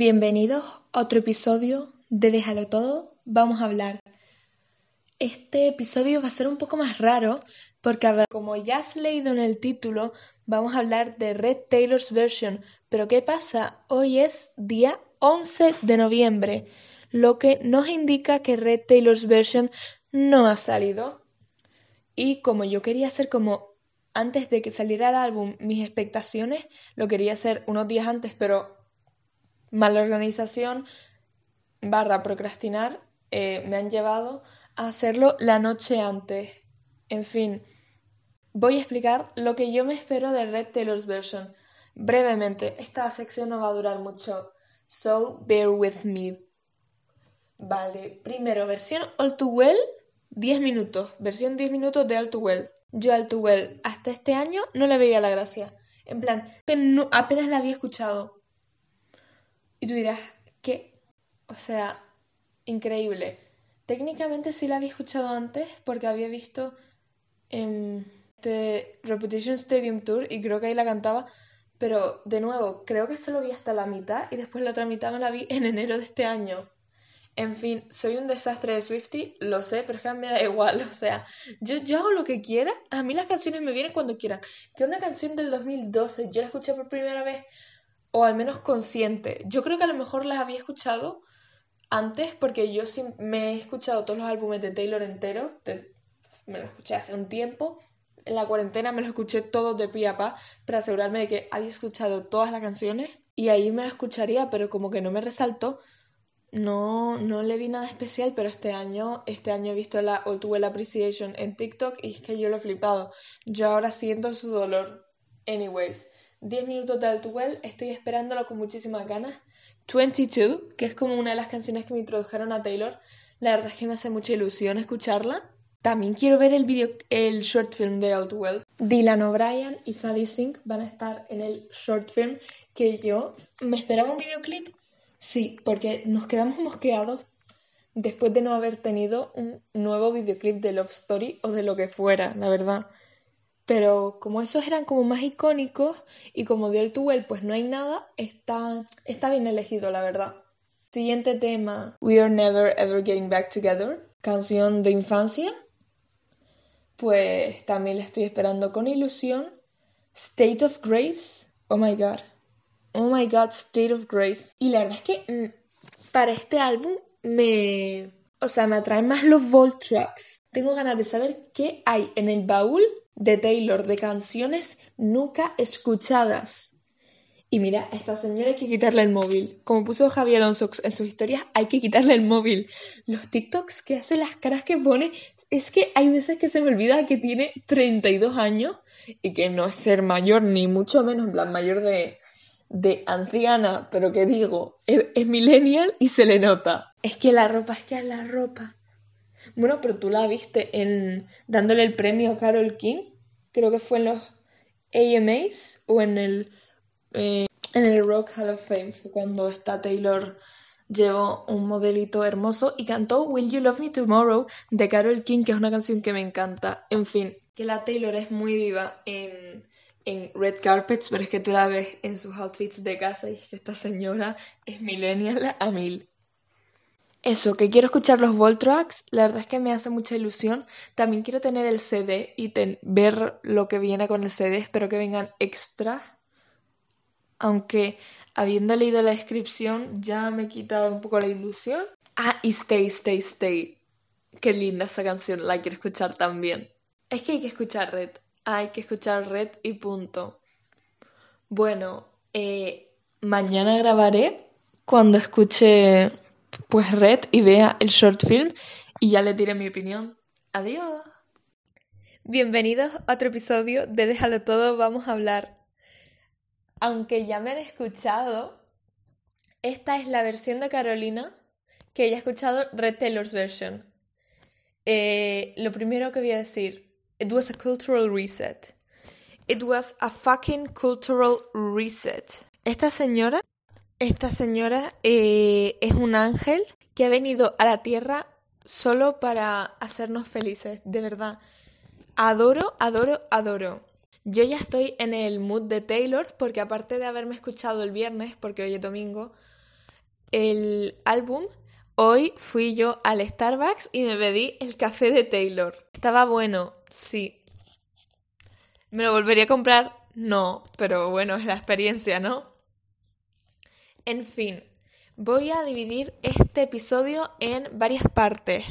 Bienvenidos a otro episodio de Déjalo Todo, vamos a hablar. Este episodio va a ser un poco más raro porque, como ya has leído en el título, vamos a hablar de Red Taylor's Version. Pero ¿qué pasa? Hoy es día 11 de noviembre, lo que nos indica que Red Taylor's Version no ha salido. Y como yo quería hacer como antes de que saliera el álbum mis expectaciones, lo quería hacer unos días antes, pero mala organización barra procrastinar eh, me han llevado a hacerlo la noche antes. En fin, voy a explicar lo que yo me espero de Red Taylor's Version. Brevemente, esta sección no va a durar mucho, so bear with me. Vale, primero, versión All Too Well, 10 minutos. Versión 10 minutos de All Too Well. Yo All Too Well, hasta este año no le veía la gracia. En plan, apenas la había escuchado. Y tú dirás, ¿qué? O sea, increíble. Técnicamente sí la había escuchado antes porque había visto en este Repetition Stadium Tour y creo que ahí la cantaba. Pero de nuevo, creo que solo vi hasta la mitad y después la otra mitad me la vi en enero de este año. En fin, soy un desastre de Swifty, lo sé, pero es que me da igual. O sea, yo, yo hago lo que quiera. A mí las canciones me vienen cuando quieran. Que una canción del 2012 yo la escuché por primera vez o al menos consciente. Yo creo que a lo mejor las había escuchado antes porque yo sí me he escuchado todos los álbumes de Taylor entero, me los escuché hace un tiempo. En la cuarentena me los escuché todos de pie a pa para asegurarme de que había escuchado todas las canciones y ahí me las escucharía, pero como que no me resaltó. No, no le vi nada especial, pero este año, este año he visto la Old Well Appreciation en TikTok y es que yo lo he flipado. Yo ahora siento su dolor. Anyways, 10 minutos de Well, estoy esperándolo con muchísimas ganas. 22, que es como una de las canciones que me introdujeron a Taylor, la verdad es que me hace mucha ilusión escucharla. También quiero ver el video, el short film de Well. Dylan O'Brien y Sally Sink van a estar en el short film que yo me esperaba un videoclip. Sí, porque nos quedamos mosqueados después de no haber tenido un nuevo videoclip de Love Story o de lo que fuera, la verdad. Pero como esos eran como más icónicos y como de Well pues no hay nada, está, está bien elegido, la verdad. Siguiente tema, We Are Never Ever Getting Back Together, canción de infancia. Pues también la estoy esperando con ilusión. State of Grace, oh my god. Oh my god, State of Grace. Y la verdad es que mm, para este álbum me... O sea, me atraen más los Vault Tracks. Tengo ganas de saber qué hay en el baúl de Taylor de canciones nunca escuchadas. Y mira, a esta señora hay que quitarle el móvil. Como puso Javier Alonso en sus historias, hay que quitarle el móvil. Los TikToks que hace, las caras que pone, es que hay veces que se me olvida que tiene 32 años y que no es ser mayor, ni mucho menos, en plan mayor de, de anciana, pero que digo, es, es millennial y se le nota. Es que la ropa, es que es la ropa. Bueno, pero tú la viste en dándole el premio a Carol King, creo que fue en los AMAs o en el, eh, en el Rock Hall of Fame, fue cuando está Taylor llevó un modelito hermoso y cantó Will You Love Me Tomorrow de Carol King, que es una canción que me encanta. En fin, que la Taylor es muy viva en, en red carpets, pero es que tú la ves en sus outfits de casa y es que esta señora es millennial a mil. Eso, que quiero escuchar los Voltracks, la verdad es que me hace mucha ilusión. También quiero tener el CD y ver lo que viene con el CD. Espero que vengan extras. Aunque habiendo leído la descripción ya me he quitado un poco la ilusión. Ah, y Stay, Stay, Stay. Qué linda esa canción, la quiero escuchar también. Es que hay que escuchar Red. Hay que escuchar Red y punto. Bueno, eh, mañana grabaré cuando escuche pues red y vea el short film y ya le diré mi opinión. Adiós. Bienvenidos a otro episodio de Déjalo todo, vamos a hablar. Aunque ya me han escuchado, esta es la versión de Carolina que ella ha escuchado Red Taylor's version. Eh, lo primero que voy a decir, it was a cultural reset. It was a fucking cultural reset. Esta señora esta señora eh, es un ángel que ha venido a la tierra solo para hacernos felices, de verdad. Adoro, adoro, adoro. Yo ya estoy en el mood de Taylor porque aparte de haberme escuchado el viernes, porque hoy es domingo, el álbum, hoy fui yo al Starbucks y me pedí el café de Taylor. Estaba bueno, sí. ¿Me lo volvería a comprar? No, pero bueno, es la experiencia, ¿no? En fin, voy a dividir este episodio en varias partes.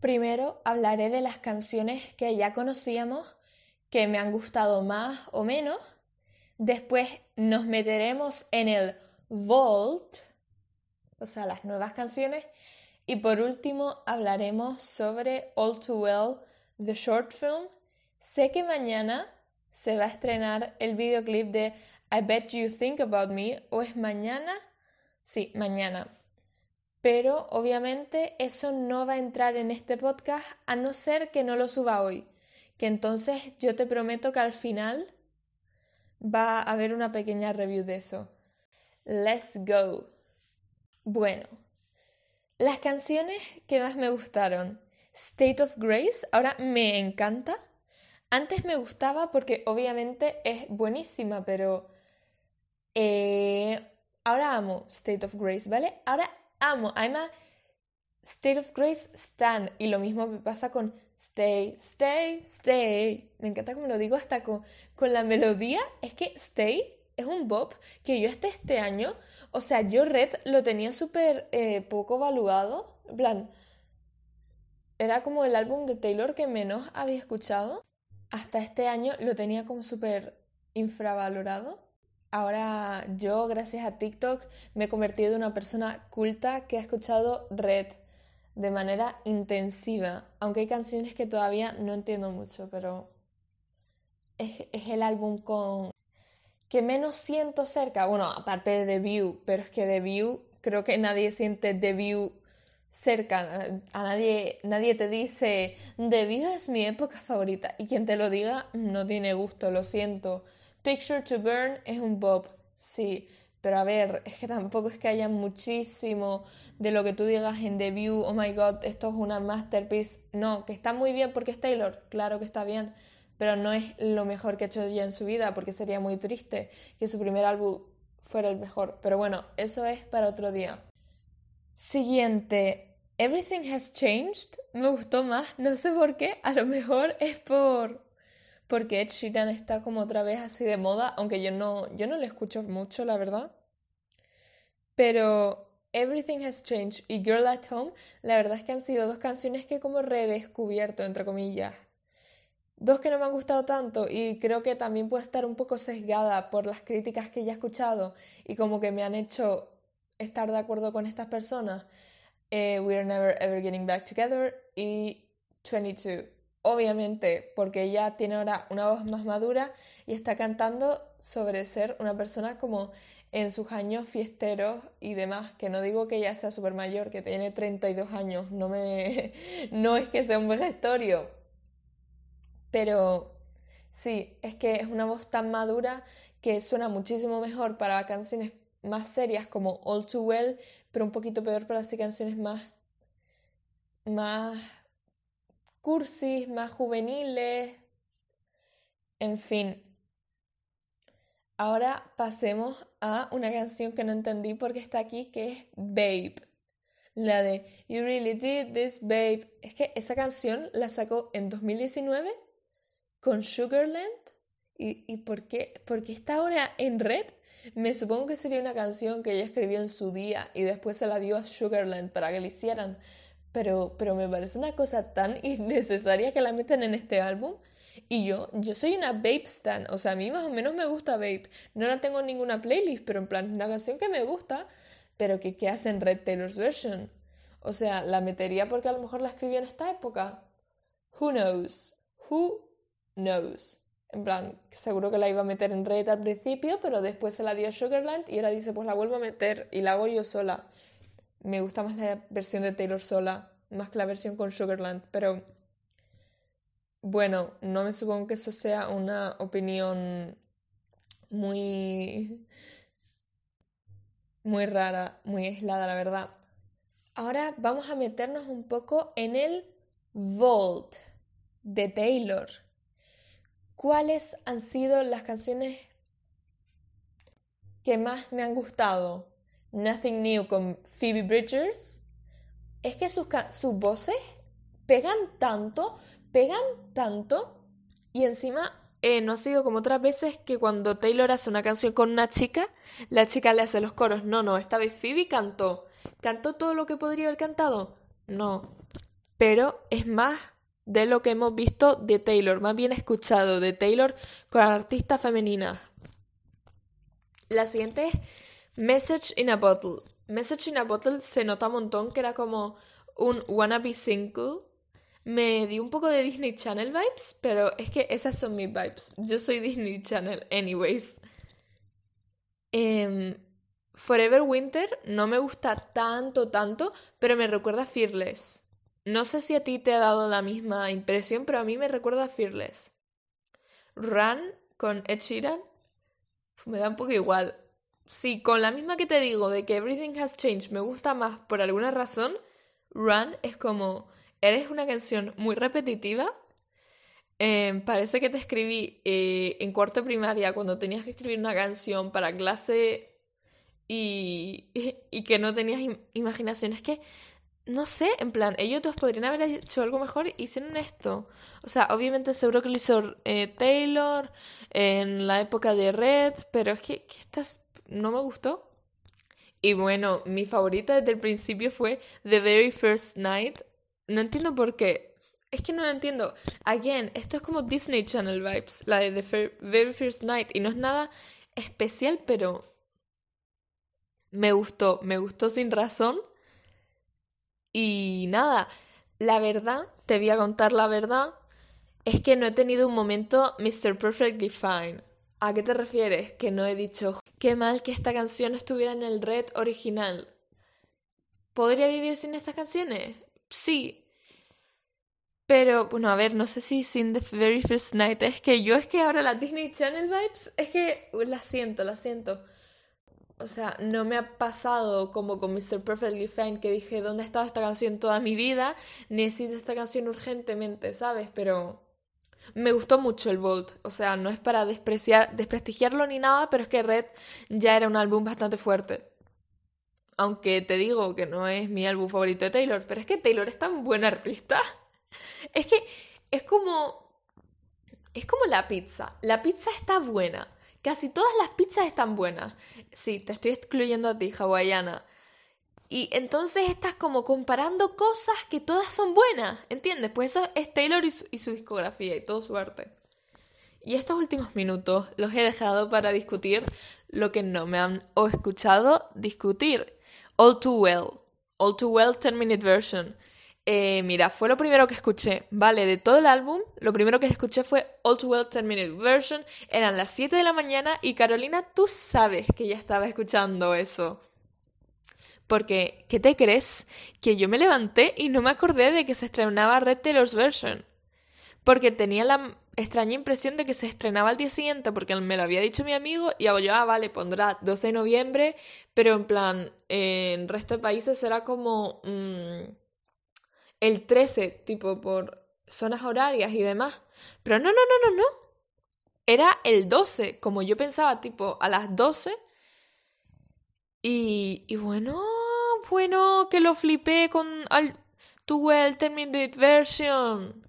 Primero hablaré de las canciones que ya conocíamos, que me han gustado más o menos. Después nos meteremos en el Vault, o sea, las nuevas canciones. Y por último hablaremos sobre All Too Well, The Short Film. Sé que mañana se va a estrenar el videoclip de I Bet You Think About Me, o es mañana, sí, mañana. Pero obviamente eso no va a entrar en este podcast a no ser que no lo suba hoy. Que entonces yo te prometo que al final va a haber una pequeña review de eso. Let's go. Bueno, las canciones que más me gustaron. State of Grace, ahora me encanta. Antes me gustaba porque obviamente es buenísima, pero eh, ahora amo State of Grace, ¿vale? Ahora amo, I'm a State of Grace Stan. Y lo mismo me pasa con Stay, Stay, Stay. Me encanta como lo digo hasta con, con la melodía. Es que Stay es un bop que yo hasta este año, o sea, yo Red lo tenía súper eh, poco valuado. En plan, era como el álbum de Taylor que menos había escuchado hasta este año lo tenía como súper infravalorado. Ahora yo, gracias a TikTok, me he convertido en una persona culta que ha escuchado Red de manera intensiva, aunque hay canciones que todavía no entiendo mucho, pero es, el álbum con que menos siento cerca, bueno, aparte de The View, pero es que The View, creo que nadie siente The View cerca, a nadie, nadie te dice, The View es mi época favorita, y quien te lo diga no tiene gusto, lo siento. Picture to Burn es un bob, sí, pero a ver, es que tampoco es que haya muchísimo de lo que tú digas en The View, oh my god, esto es una masterpiece. No, que está muy bien porque es Taylor, claro que está bien, pero no es lo mejor que ha hecho ella en su vida, porque sería muy triste que su primer álbum fuera el mejor. Pero bueno, eso es para otro día. Siguiente, Everything Has Changed. Me gustó más, no sé por qué. A lo mejor es por porque Ed Sheeran está como otra vez así de moda, aunque yo no, yo no le escucho mucho, la verdad. Pero Everything Has Changed y Girl at Home, la verdad es que han sido dos canciones que como redescubierto, entre comillas. Dos que no me han gustado tanto y creo que también puede estar un poco sesgada por las críticas que ya he escuchado y como que me han hecho estar de acuerdo con estas personas. Eh, We're Never Ever Getting Back Together y 22. Obviamente, porque ella tiene ahora una voz más madura y está cantando sobre ser una persona como en sus años fiesteros y demás, que no digo que ella sea súper mayor, que tiene 32 años, no me no es que sea un vejestorio, pero sí, es que es una voz tan madura que suena muchísimo mejor para canciones más serias como All Too Well, pero un poquito peor para así canciones más, más cursis, más juveniles, en fin. Ahora pasemos a una canción que no entendí porque está aquí, que es Babe. La de You Really Did This, Babe. Es que esa canción la sacó en 2019 con Sugarland. ¿Y, y por, qué? por qué está ahora en red? Me supongo que sería una canción que ella escribió en su día y después se la dio a Sugarland para que le hicieran. Pero, pero me parece una cosa tan innecesaria que la metan en este álbum. Y yo, yo soy una Babe Stan, o sea, a mí más o menos me gusta Babe. No la tengo en ninguna playlist, pero en plan, una canción que me gusta, pero que ¿qué hace en Red Taylor's version? O sea, la metería porque a lo mejor la escribió en esta época. Who knows? Who knows? En plan, seguro que la iba a meter en Red al principio, pero después se la dio a Sugarland y ahora dice, pues la vuelvo a meter y la hago yo sola. Me gusta más la versión de Taylor sola, más que la versión con Sugarland, pero bueno, no me supongo que eso sea una opinión muy muy rara, muy aislada, la verdad. Ahora vamos a meternos un poco en el Vault de Taylor. ¿Cuáles han sido las canciones que más me han gustado? Nothing New con Phoebe Bridgers, es que sus, voces pegan tanto, pegan tanto, y encima eh, no ha sido como otras veces que cuando Taylor hace una canción con una chica, la chica le hace los coros. No, no, esta vez Phoebe cantó. ¿Cantó todo lo que podría haber cantado? No. Pero es más de lo que hemos visto de Taylor, más bien escuchado de Taylor con artistas femeninas. La siguiente es Message in a Bottle. Message in a Bottle se nota un montón que era como un wannabe single. Me dio un poco de Disney Channel vibes, pero es que esas son mis vibes. Yo soy Disney Channel, anyways. Em, Forever Winter no me gusta tanto, tanto, pero me recuerda a Fearless. No sé si a ti te ha dado la misma impresión, pero a mí me recuerda a Fearless. Run con Ed Sheeran me da un poco igual. Sí, con la misma que te digo de que Everything Has Changed me gusta más por alguna razón, Run es como, eres una canción muy repetitiva. Em, parece que te escribí eh, en cuarto primaria cuando tenías que escribir una canción para clase y, y que no tenías imaginación. Es que no sé, en plan, ellos dos podrían haber hecho algo mejor y hicieron esto. O sea, obviamente seguro que lo hizo eh, Taylor en la época de Red, pero es que, estas no me gustó. Y bueno, mi favorita desde el principio fue The Very First Night. No entiendo por qué. Es que no lo entiendo. Again, esto es como Disney Channel vibes, la de The Very First Night. Y no es nada especial, pero me gustó. Me gustó sin razón. Y nada, la verdad, te voy a contar la verdad, es que no he tenido un momento Mr. Perfectly Fine. ¿A qué te refieres? Que no he dicho, qué mal que esta canción estuviera en el red original. ¿Podría vivir sin estas canciones? Sí. Pero, bueno, a ver, no sé si sin The Very First Night. Es que yo es que ahora la Disney Channel Vibes, es que la siento, la siento. O sea, no me ha pasado como con Mr. Perfectly Fine que dije, ¿dónde ha estado esta canción toda mi vida? Necesito esta canción urgentemente, ¿sabes? Pero me gustó mucho el Volt. O sea, no es para despreciar, desprestigiarlo ni nada, pero es que Red ya era un álbum bastante fuerte. Aunque te digo que no es mi álbum favorito de Taylor, pero es que Taylor es tan buen artista. Es que es como... Es como la pizza. La pizza está buena Casi todas las pizzas están buenas. Sí, te estoy excluyendo a ti, hawaiana. Y entonces estás como comparando cosas que todas son buenas, ¿entiendes? Pues eso es Taylor y su, discografía y todo su arte. Y estos últimos minutos los he dejado para discutir lo que no me han o escuchado discutir. All Too Well. All Too Well 10 Minute Version. Eh, mira, fue lo primero que escuché, ¿vale? De todo el álbum, lo primero que escuché fue All Too Well 10 Minute Version. Eran las 7 de la mañana y Carolina, tú sabes que ya estaba escuchando eso. Porque, ¿qué te crees? Que yo me levanté y no me acordé de que se estrenaba Red Taylor's Version. Porque tenía la extraña impresión de que se estrenaba al día siguiente, porque me lo había dicho mi amigo, y yo, ah, vale, pondrá 12 de noviembre, pero en plan, en resto de países será como... Mm, el 13, tipo por zonas horarias y demás. Pero no, no, no, no, no. Era el 12, como yo pensaba, tipo a las 12. Y, bueno, bueno, que lo flipé con al, 10 minute version.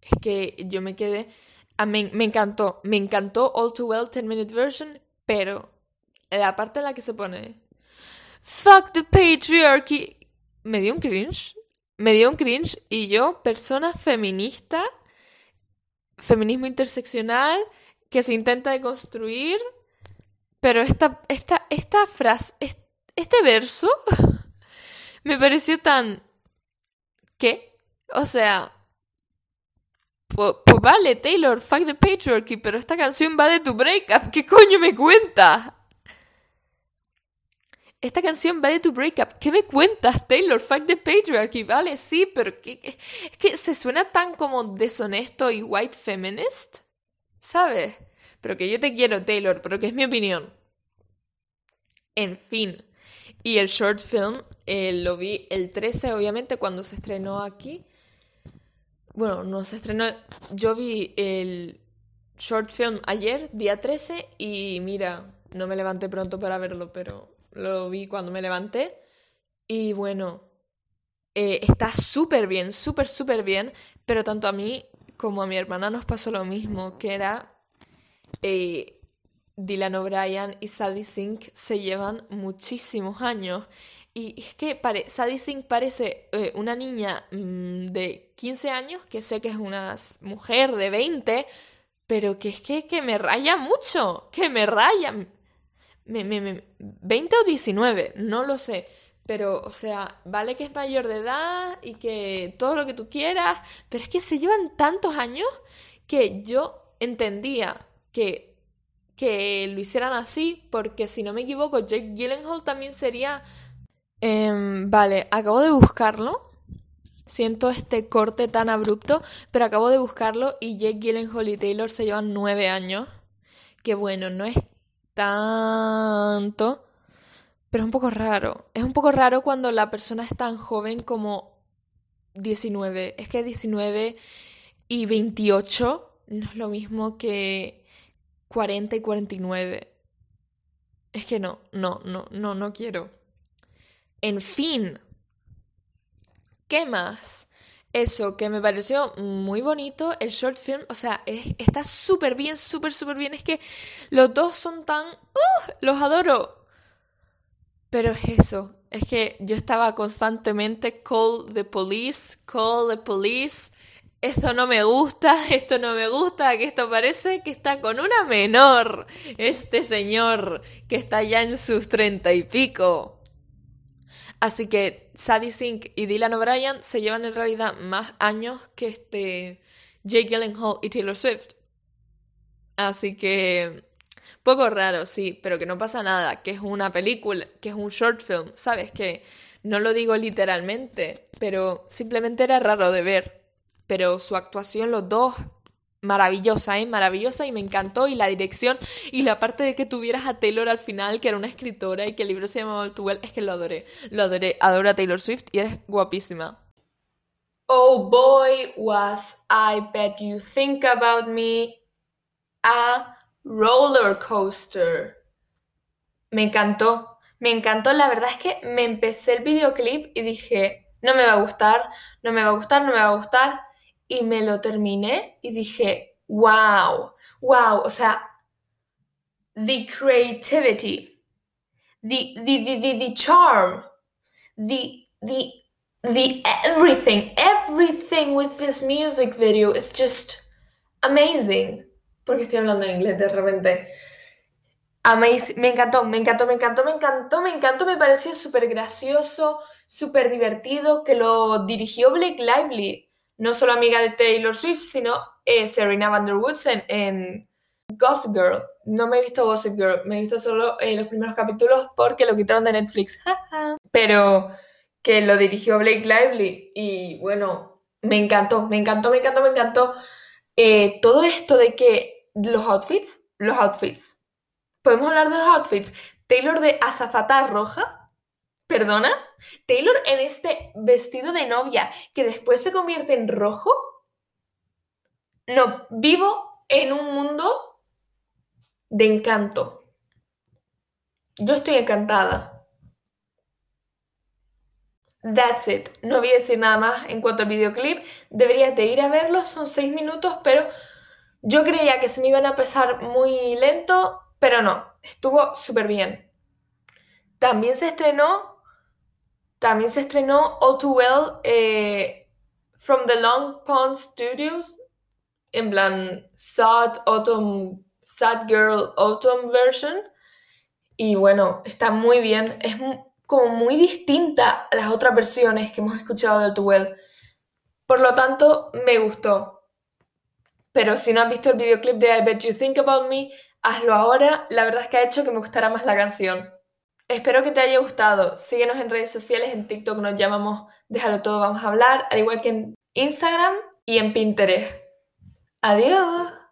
Es que yo me quedé. Ah, me, me encantó, me encantó All Too Well 10 minute version, pero la parte en la que se pone Fuck the patriarchy me dio un cringe. Me dio un cringe y yo, persona feminista, feminismo interseccional, que se intenta deconstruir, pero esta, esta, esta frase, este verso, me pareció tan... ¿Qué? O sea... Pues, vale, Taylor, fuck the patriarchy, pero esta canción va de tu breakup. ¿Qué coño me cuentas? esta canción va de tu breakup. ¿Qué me cuentas, Taylor? Fuck the patriarchy, ¿vale? Sí, pero que, es que se suena tan como deshonesto y white feminist, ¿sabes? Pero que yo te quiero, Taylor, pero que es mi opinión. En fin. Y el short film eh, lo vi el 13, obviamente, cuando se estrenó aquí. Bueno, no se estrenó. Yo vi el short film ayer, día 13, y mira, no me levanté pronto para verlo, pero lo vi cuando me levanté. Y bueno, eh, está súper bien, súper, súper bien. Pero tanto a mí como a mi hermana nos pasó lo mismo, que era eh, Dylan O'Brien y Sadie Sink se llevan muchísimos años. Y es que Sadie Sink parece eh, una niña mm, de 15 años, que sé que es una mujer de 20, pero que es que, que me raya mucho, que me raya. Me, me, 20 o 19, no lo sé. Pero, o sea, vale que es mayor de edad y que todo lo que tú quieras, pero es que se llevan tantos años que yo entendía que, que lo hicieran así, porque si no me equivoco, Jake Gyllenhaal también sería... Em, vale, acabo de buscarlo. Siento este corte tan abrupto, pero acabo de buscarlo y Jake Gyllenhaal y Taylor se llevan nueve años. Que bueno, no es tanto, pero es un poco raro. Es un poco raro cuando la persona es tan joven como 19. Es que 19 y 28 no es lo mismo que 40 y 49. Es que no, no, no, no, no quiero. En fin. ¿Qué más? Eso, que me pareció muy bonito el short film. O sea, está súper bien, súper, súper bien. Es que los dos son tan... ¡Uh! Los adoro. Pero es eso, es que yo estaba constantemente call the police, call the police. Esto no me gusta, esto no me gusta, que esto parece que está con una menor. Este señor que está ya en sus treinta y pico. Así que Sadie Sink y Dylan O'Brien se llevan en realidad más años que este Jake Gyllenhaal y Taylor Swift. Así que poco raro, sí, pero que no pasa nada, que es una película, que es un short film, ¿sabes? Que no lo digo literalmente, pero simplemente era raro de ver. Pero su actuación, los dos, maravillosa, ¿eh? Maravillosa y me encantó. Y la dirección y la parte de que tuvieras a Taylor al final, que era una escritora y que el libro se llamaba Well, es que lo adoré. Lo adoré. Adoro a Taylor Swift y eres guapísima. Oh boy, was I bet you think about me. A Roller Coaster. Me encantó, me encantó. La verdad es que me empecé el videoclip y dije, no me va a gustar, no me va a gustar, no me va a gustar. Y me lo terminé y dije, wow, wow, o sea, the creativity, the, the, the, the, charm, the, the, the everything, everything with this music video is just amazing porque estoy hablando en inglés de repente. Me encantó, me encantó, me encantó, me encantó, me encantó, me pareció súper gracioso, súper divertido, que lo dirigió Blake Lively, no solo amiga de Taylor Swift, sino eh, Serena Van der Woodsen en Gossip Girl. No me he visto Gossip Girl, me he visto solo eh, los primeros capítulos porque lo quitaron de Netflix. Pero que lo dirigió Blake Lively y bueno, me encantó, me encantó, me encantó, me encantó. Eh, todo esto de que los outfits, los outfits. ¿Podemos hablar de los outfits? Taylor de azafata roja. ¿Perdona? Taylor en este vestido de novia que después se convierte en rojo. No, vivo en un mundo de encanto. Yo estoy encantada. That's it. No voy a decir nada más en cuanto al videoclip. Deberías de ir a verlo. Son seis minutos, pero yo creía que se me iban a pesar muy lento, pero no, estuvo súper bien. También se estrenó, también se estrenó All Too Well eh, from the Long Pond Studios, en plan Sad Autumn, Sad Girl Autumn version. Y bueno, está muy bien, es como muy distinta a las otras versiones que hemos escuchado de All Too Well. Por lo tanto, me gustó. Pero si no has visto el videoclip de I Bet You Think About Me, hazlo ahora. La verdad es que ha hecho que me gustara más la canción. Espero que te haya gustado. Síguenos en redes sociales, en TikTok nos llamamos Déjalo todo, vamos a hablar, al igual que en Instagram y en Pinterest. Adiós.